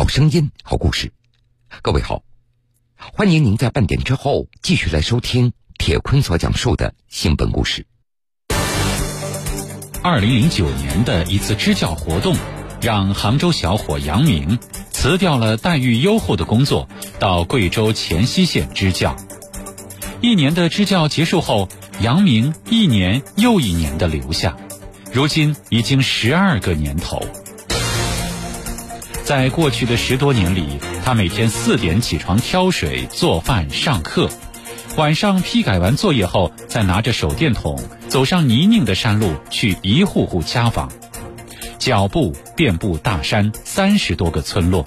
好声音，好故事。各位好，欢迎您在半点之后继续来收听铁坤所讲述的新闻故事。二零零九年的一次支教活动，让杭州小伙杨明辞掉了待遇优厚的工作，到贵州黔西县支教。一年的支教结束后，杨明一年又一年的留下，如今已经十二个年头。在过去的十多年里，他每天四点起床挑水、做饭、上课，晚上批改完作业后，再拿着手电筒走上泥泞的山路去一户户家访，脚步遍布大山三十多个村落，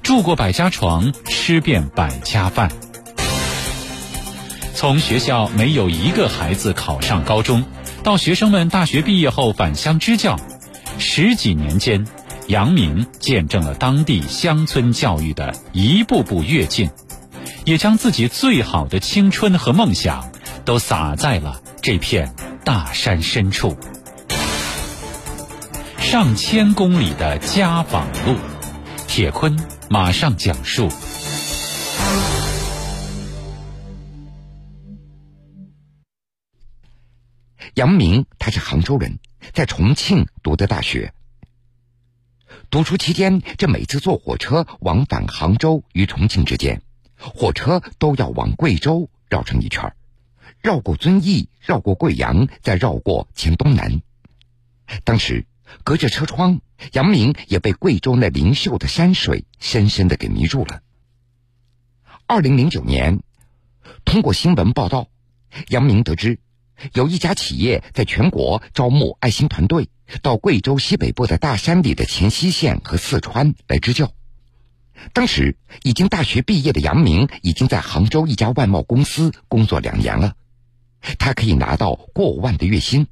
住过百家床，吃遍百家饭。从学校没有一个孩子考上高中，到学生们大学毕业后返乡支教，十几年间。杨明见证了当地乡村教育的一步步跃进，也将自己最好的青春和梦想都洒在了这片大山深处。上千公里的家访路，铁坤马上讲述。杨明他是杭州人，在重庆读的大学。读书期间，这每次坐火车往返杭州与重庆之间，火车都要往贵州绕上一圈绕过遵义，绕过贵阳，再绕过黔东南。当时隔着车窗，杨明也被贵州那灵秀的山水深深的给迷住了。二零零九年，通过新闻报道，杨明得知。有一家企业在全国招募爱心团队，到贵州西北部的大山里的黔西县和四川来支教。当时已经大学毕业的杨明已经在杭州一家外贸公司工作两年了，他可以拿到过万的月薪。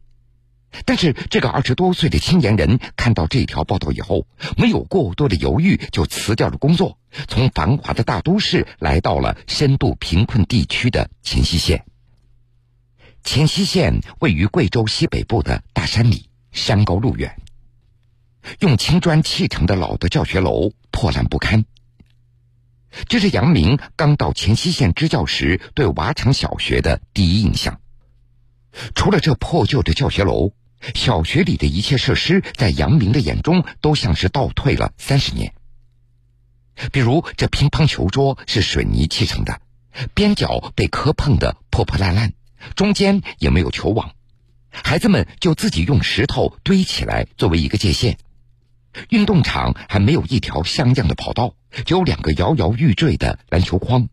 但是这个二十多岁的青年人看到这条报道以后，没有过多的犹豫，就辞掉了工作，从繁华的大都市来到了深度贫困地区的黔西县。黔西县位于贵州西北部的大山里，山高路远。用青砖砌成的老的教学楼破烂不堪。这是杨明刚到黔西县支教时对瓦厂小学的第一印象。除了这破旧的教学楼，小学里的一切设施在杨明的眼中都像是倒退了三十年。比如，这乒乓球桌是水泥砌成的，边角被磕碰的破破烂烂。中间也没有球网，孩子们就自己用石头堆起来作为一个界限。运动场还没有一条像样的跑道，只有两个摇摇欲坠的篮球框。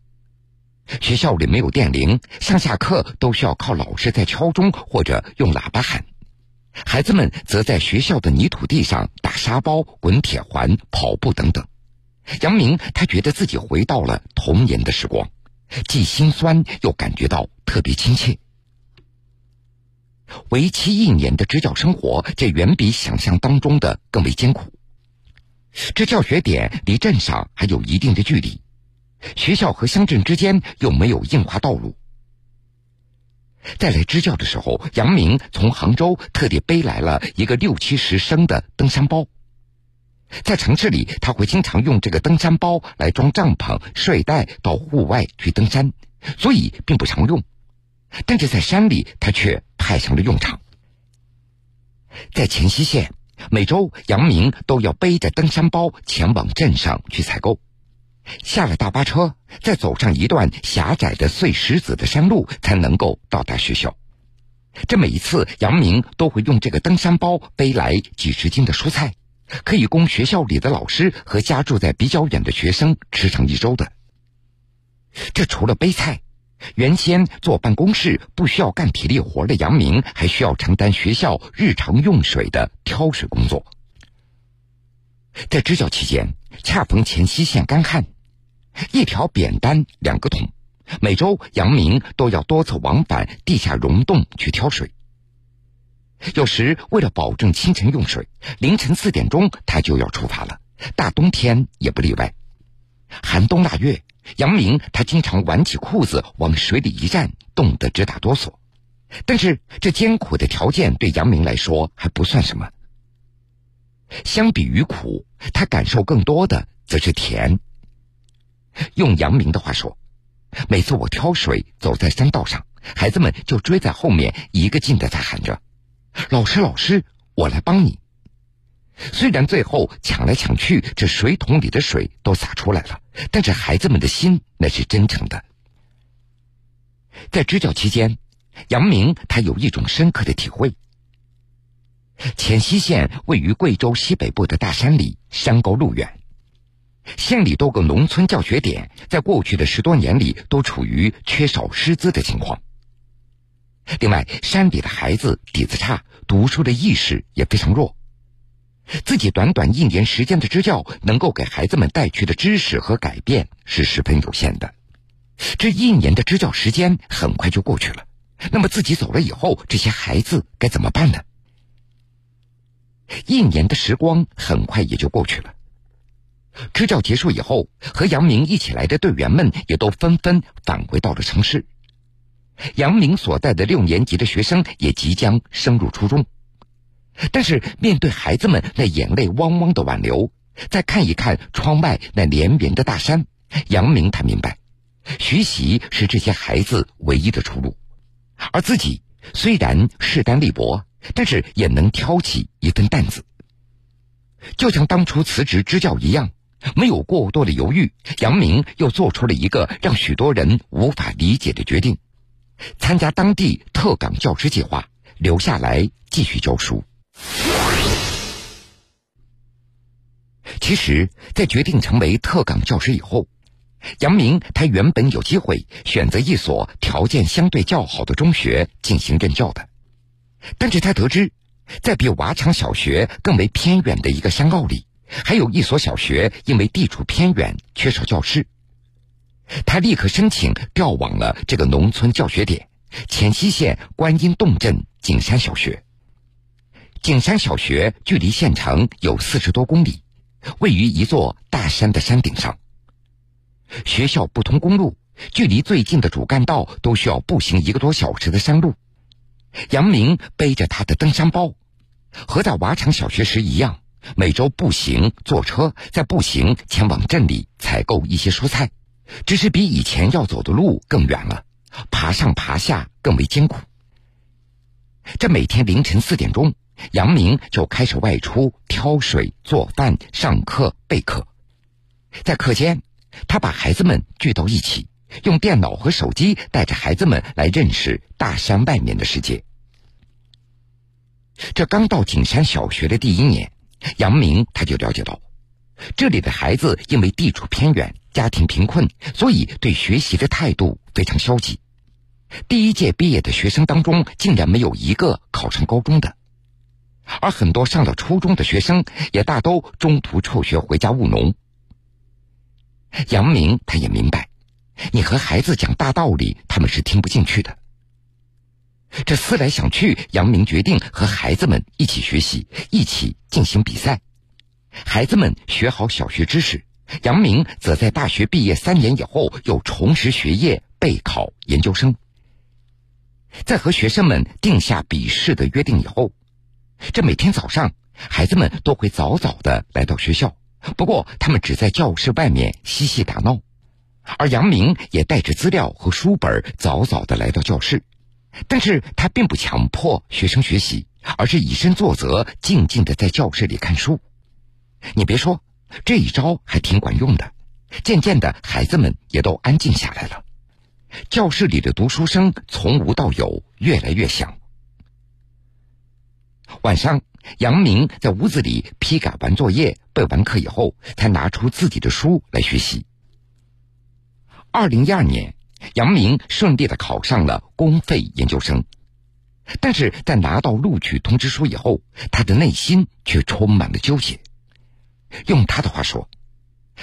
学校里没有电铃，上下课都需要靠老师在敲钟或者用喇叭喊。孩子们则在学校的泥土地上打沙包、滚铁环、跑步等等。杨明他觉得自己回到了童年的时光。既心酸又感觉到特别亲切。为期一年的支教生活，这远比想象当中的更为艰苦。这教学点离镇上还有一定的距离，学校和乡镇之间又没有硬化道路。在来支教的时候，杨明从杭州特地背来了一个六七十升的登山包。在城市里，他会经常用这个登山包来装帐篷、睡袋，到户外去登山，所以并不常用。但是在山里，他却派上了用场。在黔西县，每周杨明都要背着登山包前往镇上去采购，下了大巴车，再走上一段狭窄的碎石子的山路，才能够到达学校。这每一次，杨明都会用这个登山包背来几十斤的蔬菜。可以供学校里的老师和家住在比较远的学生吃上一周的。这除了背菜，原先坐办公室不需要干体力活的杨明，还需要承担学校日常用水的挑水工作。在支教期间，恰逢黔西县干旱，一条扁担两个桶，每周杨明都要多次往返地下溶洞去挑水。有时为了保证清晨用水，凌晨四点钟他就要出发了，大冬天也不例外。寒冬腊月，杨明他经常挽起裤子往水里一站，冻得直打哆嗦。但是这艰苦的条件对杨明来说还不算什么。相比于苦，他感受更多的则是甜。用杨明的话说，每次我挑水走在山道上，孩子们就追在后面，一个劲的在喊着：“老师，老师，我来帮你。”虽然最后抢来抢去，这水桶里的水都洒出来了，但是孩子们的心那是真诚的。在支教期间，杨明他有一种深刻的体会。黔西县位于贵州西北部的大山里，山高路远，县里多个农村教学点在过去的十多年里都处于缺少师资的情况。另外，山里的孩子底子差，读书的意识也非常弱。自己短短一年时间的支教，能够给孩子们带去的知识和改变是十分有限的。这一年的支教时间很快就过去了，那么自己走了以后，这些孩子该怎么办呢？一年的时光很快也就过去了。支教结束以后，和杨明一起来的队员们也都纷纷返回到了城市。杨明所带的六年级的学生也即将升入初中。但是面对孩子们那眼泪汪汪的挽留，再看一看窗外那连绵的大山，杨明他明白，学习是这些孩子唯一的出路，而自己虽然势单力薄，但是也能挑起一份担子。就像当初辞职支教一样，没有过多的犹豫，杨明又做出了一个让许多人无法理解的决定：参加当地特岗教师计划，留下来继续教书。其实，在决定成为特岗教师以后，杨明他原本有机会选择一所条件相对较好的中学进行任教的，但是他得知，在比瓦厂小学更为偏远的一个乡坳里，还有一所小学因为地处偏远缺少教师，他立刻申请调往了这个农村教学点——黔西县观音洞镇景山小学。景山小学距离县城有四十多公里，位于一座大山的山顶上。学校不通公路，距离最近的主干道都需要步行一个多小时的山路。杨明背着他的登山包，和在瓦厂小学时一样，每周步行、坐车，再步行前往镇里采购一些蔬菜，只是比以前要走的路更远了，爬上爬下更为艰苦。这每天凌晨四点钟。杨明就开始外出挑水、做饭、上课、备课。在课间，他把孩子们聚到一起，用电脑和手机带着孩子们来认识大山外面的世界。这刚到景山小学的第一年，杨明他就了解到，这里的孩子因为地处偏远、家庭贫困，所以对学习的态度非常消极。第一届毕业的学生当中，竟然没有一个考上高中的。而很多上了初中的学生也大都中途辍学回家务农。杨明他也明白，你和孩子讲大道理，他们是听不进去的。这思来想去，杨明决定和孩子们一起学习，一起进行比赛。孩子们学好小学知识，杨明则在大学毕业三年以后又重拾学业，备考研究生。在和学生们定下笔试的约定以后。这每天早上，孩子们都会早早的来到学校，不过他们只在教室外面嬉戏打闹，而杨明也带着资料和书本早早的来到教室，但是他并不强迫学生学习，而是以身作则，静静的在教室里看书。你别说，这一招还挺管用的，渐渐的，孩子们也都安静下来了，教室里的读书声从无到有，越来越响。晚上，杨明在屋子里批改完作业、备完课以后，才拿出自己的书来学习。二零一二年，杨明顺利的考上了公费研究生，但是在拿到录取通知书以后，他的内心却充满了纠结。用他的话说，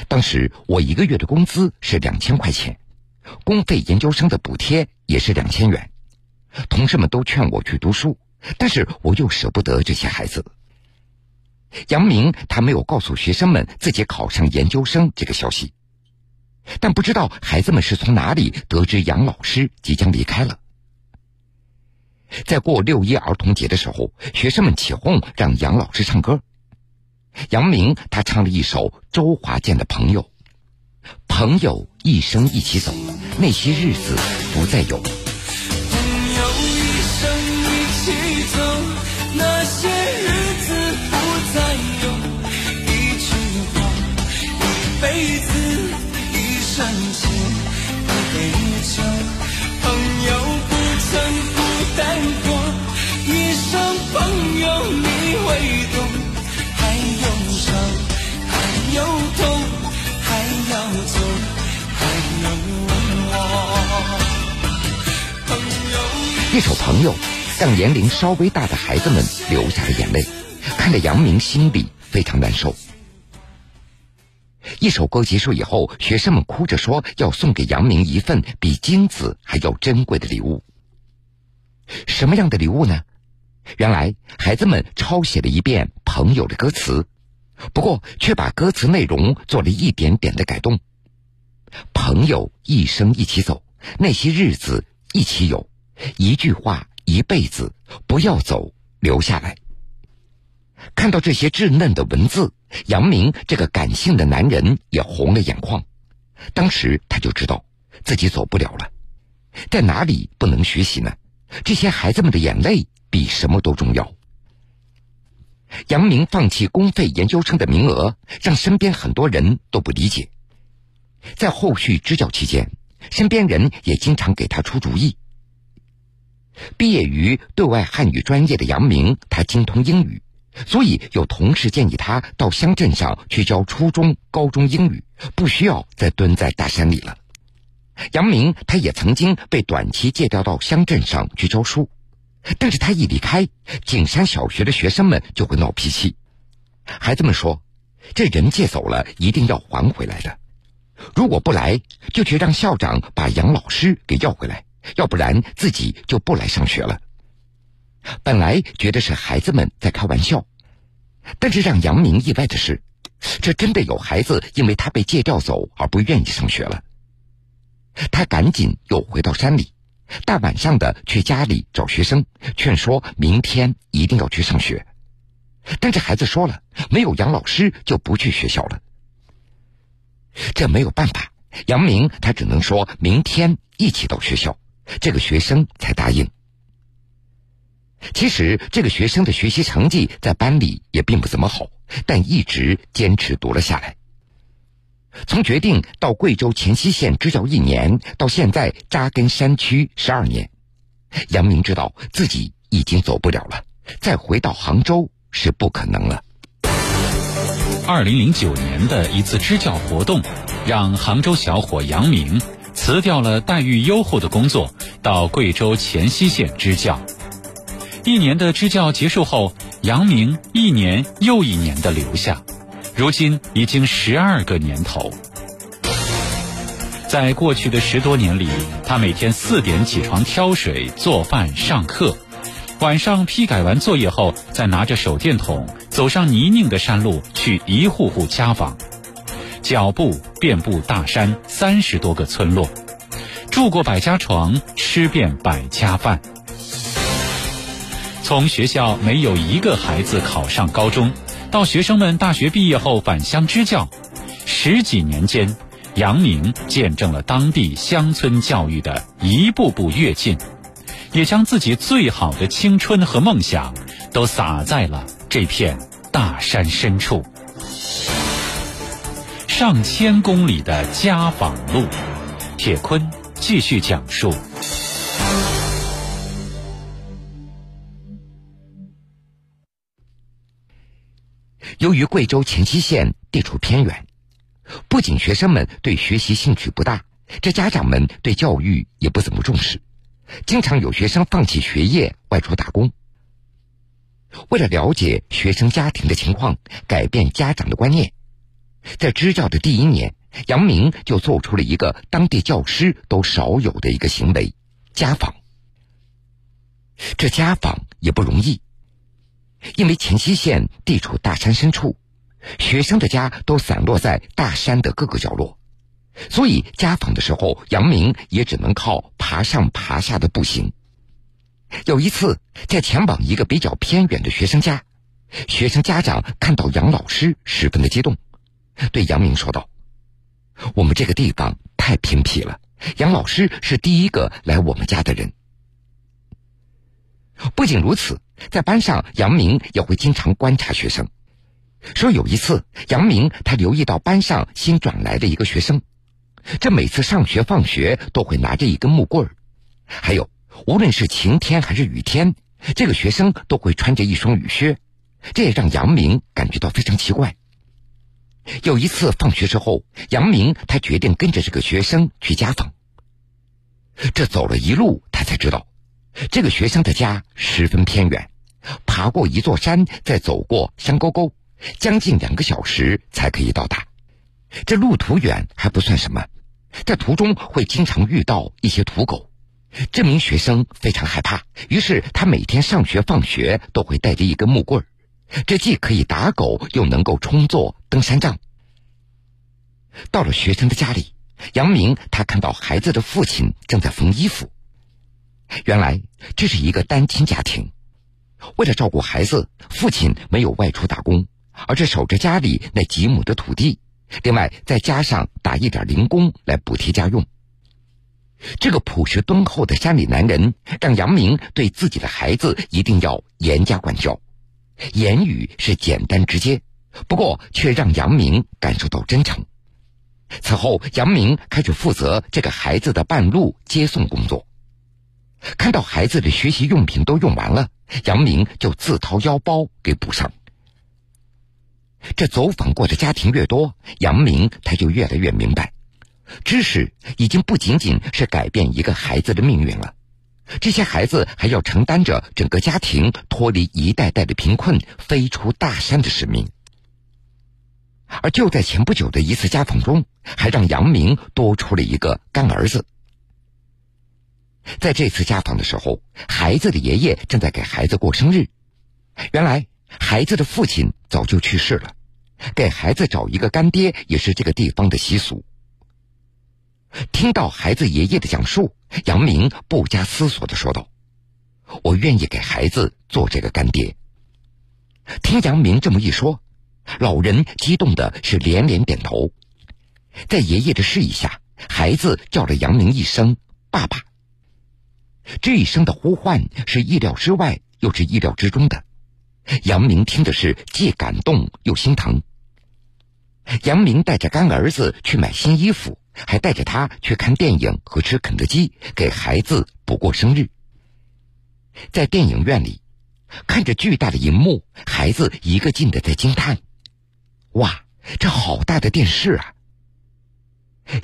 当时我一个月的工资是两千块钱，公费研究生的补贴也是两千元，同事们都劝我去读书。但是我又舍不得这些孩子。杨明他没有告诉学生们自己考上研究生这个消息，但不知道孩子们是从哪里得知杨老师即将离开了。在过六一儿童节的时候，学生们起哄让杨老师唱歌，杨明他唱了一首周华健的《朋友》，朋友一生一起走，那些日子不再有。朋友》，让年龄稍微大的孩子们流下了眼泪，看得杨明心里非常难受。一首歌结束以后，学生们哭着说要送给杨明一份比金子还要珍贵的礼物。什么样的礼物呢？原来孩子们抄写了一遍《朋友》的歌词，不过却把歌词内容做了一点点的改动。朋友一生一起走，那些日子一起有，一句话一辈子，不要走，留下来。看到这些稚嫩的文字，杨明这个感性的男人也红了眼眶。当时他就知道自己走不了了，在哪里不能学习呢？这些孩子们的眼泪比什么都重要。杨明放弃公费研究生的名额，让身边很多人都不理解。在后续支教期间，身边人也经常给他出主意。毕业于对外汉语专业的杨明，他精通英语，所以有同事建议他到乡镇上去教初中、高中英语，不需要再蹲在大山里了。杨明他也曾经被短期借调到乡镇上去教书，但是他一离开，景山小学的学生们就会闹脾气。孩子们说：“这人借走了，一定要还回来的。如果不来，就去让校长把杨老师给要回来，要不然自己就不来上学了。”本来觉得是孩子们在开玩笑，但是让杨明意外的是，这真的有孩子因为他被借调走而不愿意上学了。他赶紧又回到山里，大晚上的去家里找学生，劝说明天一定要去上学。但这孩子说了，没有杨老师就不去学校了。这没有办法，杨明他只能说明天一起到学校，这个学生才答应。其实这个学生的学习成绩在班里也并不怎么好，但一直坚持读了下来。从决定到贵州黔西县支教一年，到现在扎根山区十二年，杨明知道自己已经走不了了，再回到杭州是不可能了。二零零九年的一次支教活动，让杭州小伙杨明辞掉了待遇优厚的工作，到贵州黔西县支教。一年的支教结束后，杨明一年又一年的留下，如今已经十二个年头。在过去的十多年里，他每天四点起床挑水、做饭、上课，晚上批改完作业后，再拿着手电筒走上泥泞的山路去一户户家访，脚步遍布大山三十多个村落，住过百家床，吃遍百家饭。从学校没有一个孩子考上高中，到学生们大学毕业后返乡支教，十几年间，杨明见证了当地乡村教育的一步步跃进，也将自己最好的青春和梦想都洒在了这片大山深处。上千公里的家访路，铁坤继续讲述。由于贵州黔西县地处偏远，不仅学生们对学习兴趣不大，这家长们对教育也不怎么重视，经常有学生放弃学业外出打工。为了了解学生家庭的情况，改变家长的观念，在支教的第一年，杨明就做出了一个当地教师都少有的一个行为——家访。这家访也不容易。因为黔西县地处大山深处，学生的家都散落在大山的各个角落，所以家访的时候，杨明也只能靠爬上爬下的步行。有一次，在前往一个比较偏远的学生家，学生家长看到杨老师，十分的激动，对杨明说道：“我们这个地方太偏僻了，杨老师是第一个来我们家的人。”不仅如此，在班上，杨明也会经常观察学生。说有一次，杨明他留意到班上新转来的一个学生，这每次上学放学都会拿着一根木棍儿，还有无论是晴天还是雨天，这个学生都会穿着一双雨靴，这也让杨明感觉到非常奇怪。有一次放学之后，杨明他决定跟着这个学生去家访。这走了一路，他才知道，这个学生的家十分偏远，爬过一座山，再走过山沟沟。将近两个小时才可以到达，这路途远还不算什么，在途中会经常遇到一些土狗。这名学生非常害怕，于是他每天上学放学都会带着一根木棍儿，这既可以打狗，又能够充作登山杖。到了学生的家里，杨明他看到孩子的父亲正在缝衣服。原来这是一个单亲家庭，为了照顾孩子，父亲没有外出打工。而是守着家里那几亩的土地，另外再加上打一点零工来补贴家用。这个朴实敦厚的山里男人，让杨明对自己的孩子一定要严加管教。言语是简单直接，不过却让杨明感受到真诚。此后，杨明开始负责这个孩子的半路接送工作。看到孩子的学习用品都用完了，杨明就自掏腰包给补上。这走访过的家庭越多，杨明他就越来越明白，知识已经不仅仅是改变一个孩子的命运了，这些孩子还要承担着整个家庭脱离一代代的贫困、飞出大山的使命。而就在前不久的一次家访中，还让杨明多出了一个干儿子。在这次家访的时候，孩子的爷爷正在给孩子过生日，原来。孩子的父亲早就去世了，给孩子找一个干爹也是这个地方的习俗。听到孩子爷爷的讲述，杨明不加思索的说道：“我愿意给孩子做这个干爹。”听杨明这么一说，老人激动的是连连点头。在爷爷的示意下，孩子叫了杨明一声“爸爸”。这一声的呼唤是意料之外，又是意料之中的。杨明听的是既感动又心疼。杨明带着干儿子去买新衣服，还带着他去看电影和吃肯德基，给孩子补过生日。在电影院里，看着巨大的荧幕，孩子一个劲的在惊叹：“哇，这好大的电视啊！”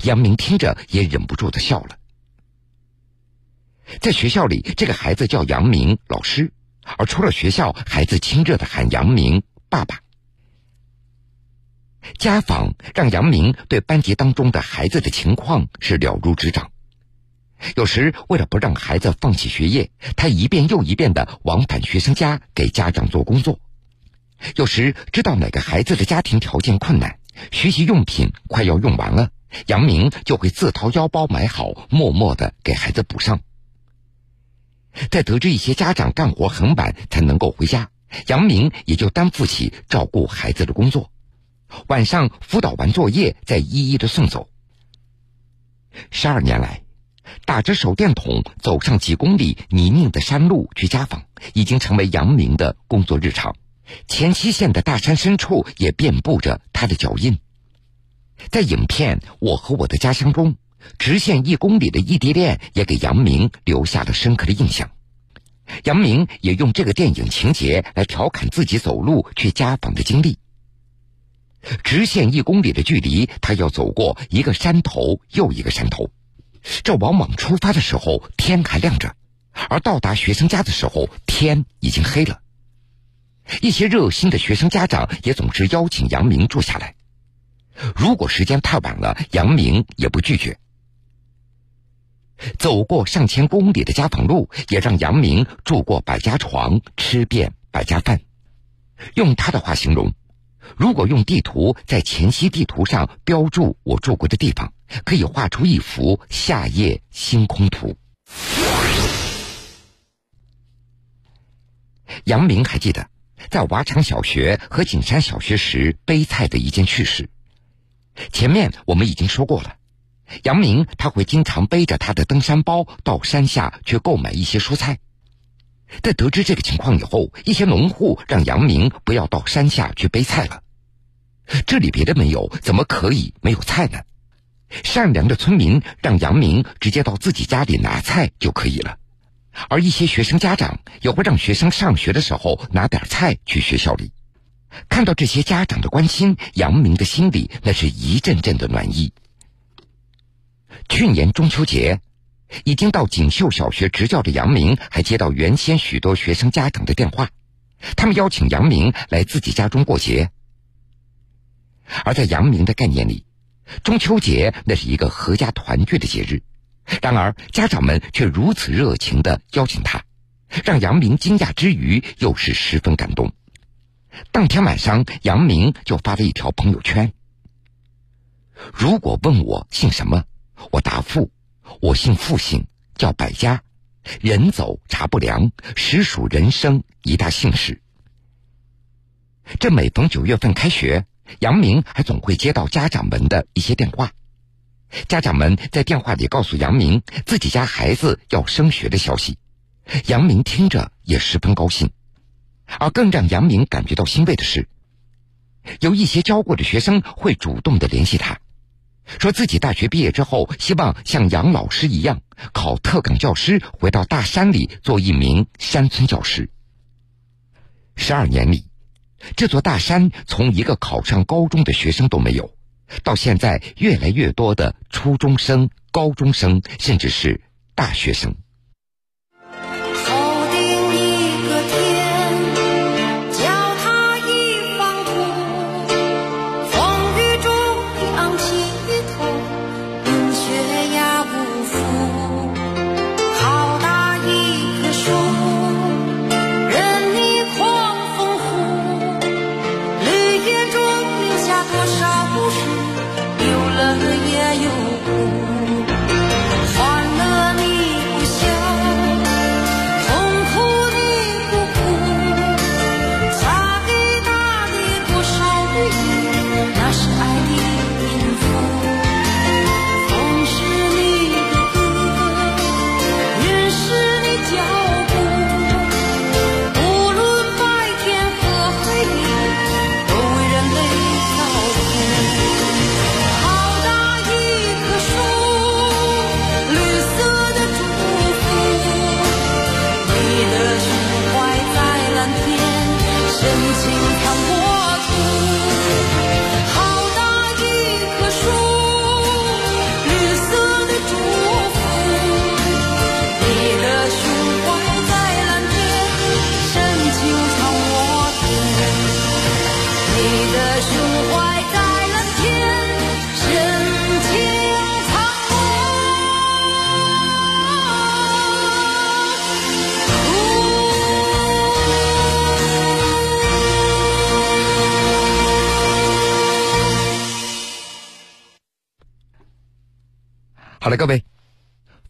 杨明听着也忍不住的笑了。在学校里，这个孩子叫杨明，老师。而出了学校，孩子亲热的喊杨明爸爸。家访让杨明对班级当中的孩子的情况是了如指掌。有时为了不让孩子放弃学业，他一遍又一遍的往返学生家给家长做工作。有时知道哪个孩子的家庭条件困难，学习用品快要用完了，杨明就会自掏腰包买好，默默的给孩子补上。在得知一些家长干活很晚才能够回家，杨明也就担负起照顾孩子的工作。晚上辅导完作业，再一一的送走。十二年来，打着手电筒走上几公里泥泞的山路去家访，已经成为杨明的工作日常。黔西县的大山深处也遍布着他的脚印。在影片《我和我的家乡》中。直线一公里的异地恋也给杨明留下了深刻的印象。杨明也用这个电影情节来调侃自己走路去家访的经历。直线一公里的距离，他要走过一个山头又一个山头，这往往出发的时候天还亮着，而到达学生家的时候天已经黑了。一些热心的学生家长也总是邀请杨明住下来，如果时间太晚了，杨明也不拒绝。走过上千公里的家访路，也让杨明住过百家床，吃遍百家饭。用他的话形容，如果用地图在黔西地图上标注我住过的地方，可以画出一幅夏夜星空图。杨明还记得，在瓦厂小学和景山小学时背菜的一件趣事。前面我们已经说过了，杨明他会经常背着他的登山包到山下去购买一些蔬菜。在得知这个情况以后，一些农户让杨明不要到山下去背菜了。这里别的没有，怎么可以没有菜呢？善良的村民让杨明直接到自己家里拿菜就可以了，而一些学生家长也会让学生上学的时候拿点菜去学校里。看到这些家长的关心，杨明的心里那是一阵阵的暖意。去年中秋节。已经到锦绣小学执教的杨明，还接到原先许多学生家长的电话，他们邀请杨明来自己家中过节。而在杨明的概念里，中秋节那是一个阖家团聚的节日，然而家长们却如此热情的邀请他，让杨明惊讶之余又是十分感动。当天晚上，杨明就发了一条朋友圈：“如果问我姓什么，我答复。”我姓傅姓，叫百家，人走茶不凉，实属人生一大幸事。这每逢九月份开学，杨明还总会接到家长们的一些电话，家长们在电话里告诉杨明自己家孩子要升学的消息，杨明听着也十分高兴。而更让杨明感觉到欣慰的是，有一些教过的学生会主动的联系他。说自己大学毕业之后，希望像杨老师一样考特岗教师，回到大山里做一名山村教师。十二年里，这座大山从一个考上高中的学生都没有，到现在越来越多的初中生、高中生，甚至是大学生。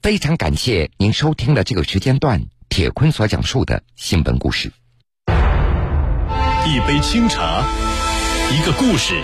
非常感谢您收听了这个时间段铁坤所讲述的新闻故事。一杯清茶，一个故事。